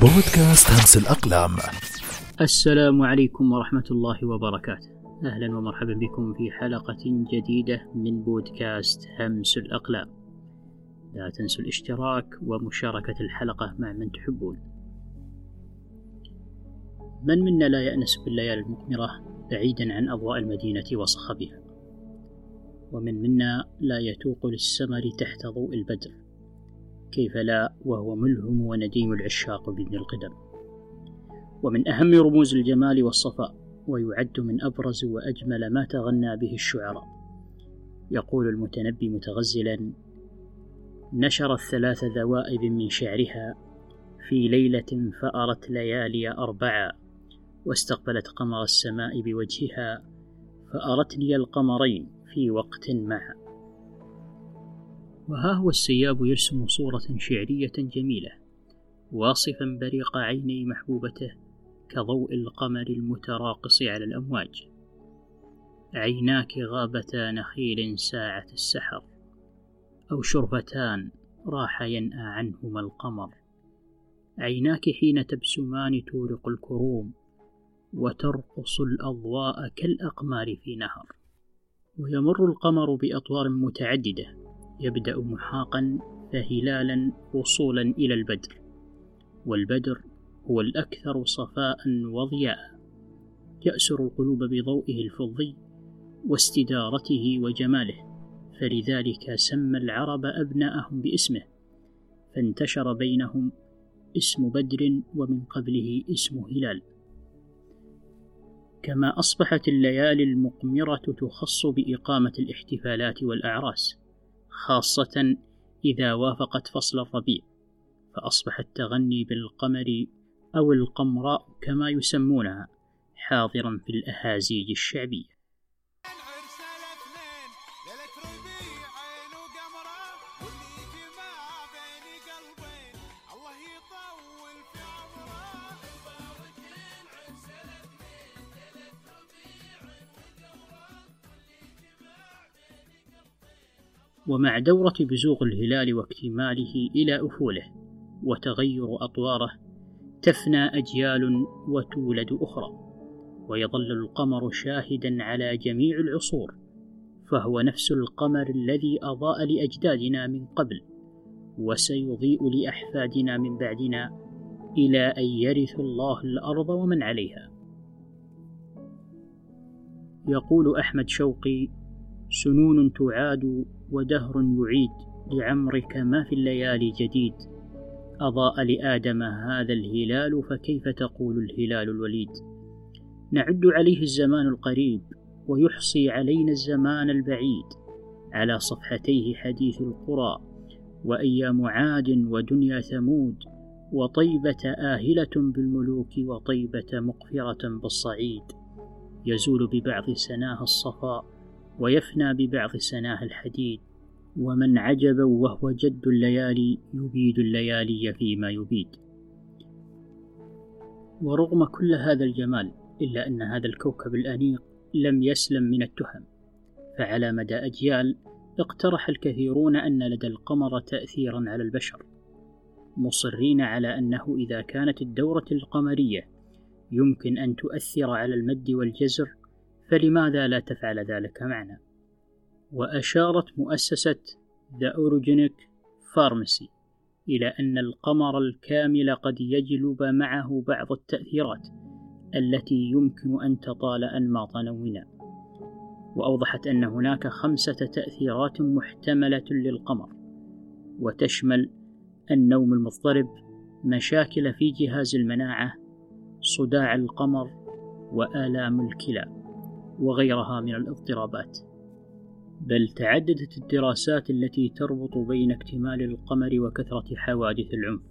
بودكاست همس الأقلام. السلام عليكم ورحمة الله وبركاته. أهلا ومرحبا بكم في حلقة جديدة من بودكاست همس الأقلام. لا تنسوا الاشتراك ومشاركة الحلقة مع من تحبون. من منا لا يأنس بالليالي المقمرة بعيدا عن أضواء المدينة وصخبها؟ ومن منا لا يتوق للسمر تحت ضوء البدر؟ كيف لا وهو ملهم ونديم العشاق بإذن القدم. ومن أهم رموز الجمال والصفاء ويعد من أبرز وأجمل ما تغنى به الشعراء. يقول المتنبي متغزلا نشرت ثلاث ذوائب من شعرها في ليلة فأرت ليالي أربعا واستقبلت قمر السماء بوجهها فأرتني القمرين في وقت معا وها هو السياب يرسم صورة شعرية جميلة واصفا بريق عيني محبوبته كضوء القمر المتراقص على الأمواج. عيناك غابتا نخيل ساعة السحر أو شرفتان راح ينأى عنهما القمر. عيناك حين تبسمان تورق الكروم وترقص الأضواء كالأقمار في نهر. ويمر القمر بأطوار متعددة يبدأ محاقا فهلالا وصولا إلى البدر والبدر هو الأكثر صفاء وضياء يأسر القلوب بضوئه الفضي واستدارته وجماله فلذلك سمى العرب أبناءهم باسمه فانتشر بينهم اسم بدر ومن قبله اسم هلال. كما أصبحت الليالي المقمرة تخص بإقامة الاحتفالات والأعراس خاصة إذا وافقت فصل الربيع فأصبح التغني بالقمر أو القمراء كما يسمونها حاضرا في الأهازيج الشعبية. ومع دورة بزوغ الهلال واكتماله إلى أفوله وتغير أطواره تفنى أجيال وتولد أخرى. ويظل القمر شاهدا على جميع العصور فهو نفس القمر الذي أضاء لأجدادنا من قبل وسيضيء لأحفادنا من بعدنا إلى أن يرث الله الأرض ومن عليها. يقول أحمد شوقي سنون تعاد ودهر يعيد لعمرك ما في الليالي جديد؟ أضاء لآدم هذا الهلال فكيف تقول الهلال الوليد؟ نعد عليه الزمان القريب ويحصي علينا الزمان البعيد. على صفحتيه حديث القرى وأيام عاد ودنيا ثمود وطيبة آهلة بالملوك وطيبة مقفرة بالصعيد. يزول ببعض سناها الصفاء ويفنى ببعض سناه الحديد ومن عجب وهو جد الليالي يبيد الليالي فيما يبيد. ورغم كل هذا الجمال إلا أن هذا الكوكب الأنيق لم يسلم من التهم فعلى مدى أجيال اقترح الكثيرون أن لدى القمر تأثيرا على البشر مصرين على أنه إذا كانت الدورة القمرية يمكن أن تؤثر على المد والجزر فلماذا لا تفعل ذلك معنا؟ وأشارت مؤسسة The Orogenic Pharmacy إلى أن القمر الكامل قد يجلب معه بعض التأثيرات التي يمكن أن تطال أنماط نومنا. وأوضحت أن هناك خمسة تأثيرات محتملة للقمر. وتشمل النوم المضطرب مشاكل في جهاز المناعة صداع القمر وآلام الكلى. وغيرها من الاضطرابات. بل تعددت الدراسات التي تربط بين اكتمال القمر وكثرة حوادث العنف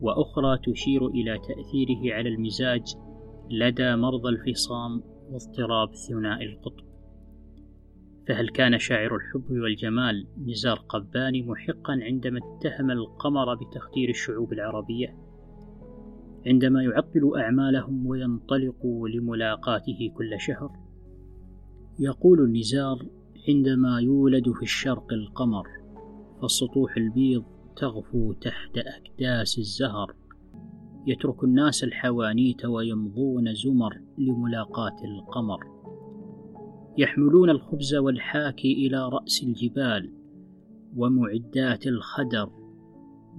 وأخرى تشير إلى تأثيره على المزاج لدى مرضى الفصام واضطراب ثنائي القطب. فهل كان شاعر الحب والجمال نزار قباني محقا عندما اتهم القمر بتخدير الشعوب العربية؟ عندما يعطل أعمالهم وينطلق لملاقاته كل شهر. يقول النزار عندما يولد في الشرق القمر فالسطوح البيض تغفو تحت أكداس الزهر. يترك الناس الحوانيت ويمضون زمر لملاقاة القمر. يحملون الخبز والحاكي إلى رأس الجبال ومعدات الخدر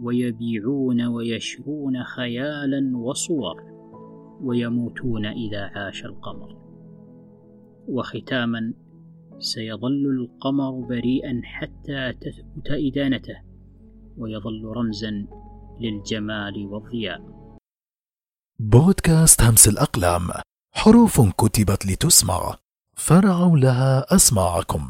ويبيعون ويشرون خيالا وصور ويموتون إذا عاش القمر. وختاما سيظل القمر بريئا حتى تثبت إدانته ويظل رمزا للجمال والضياء. بودكاست همس الأقلام حروف كتبت لتسمع فرعوا لها أسماعكم.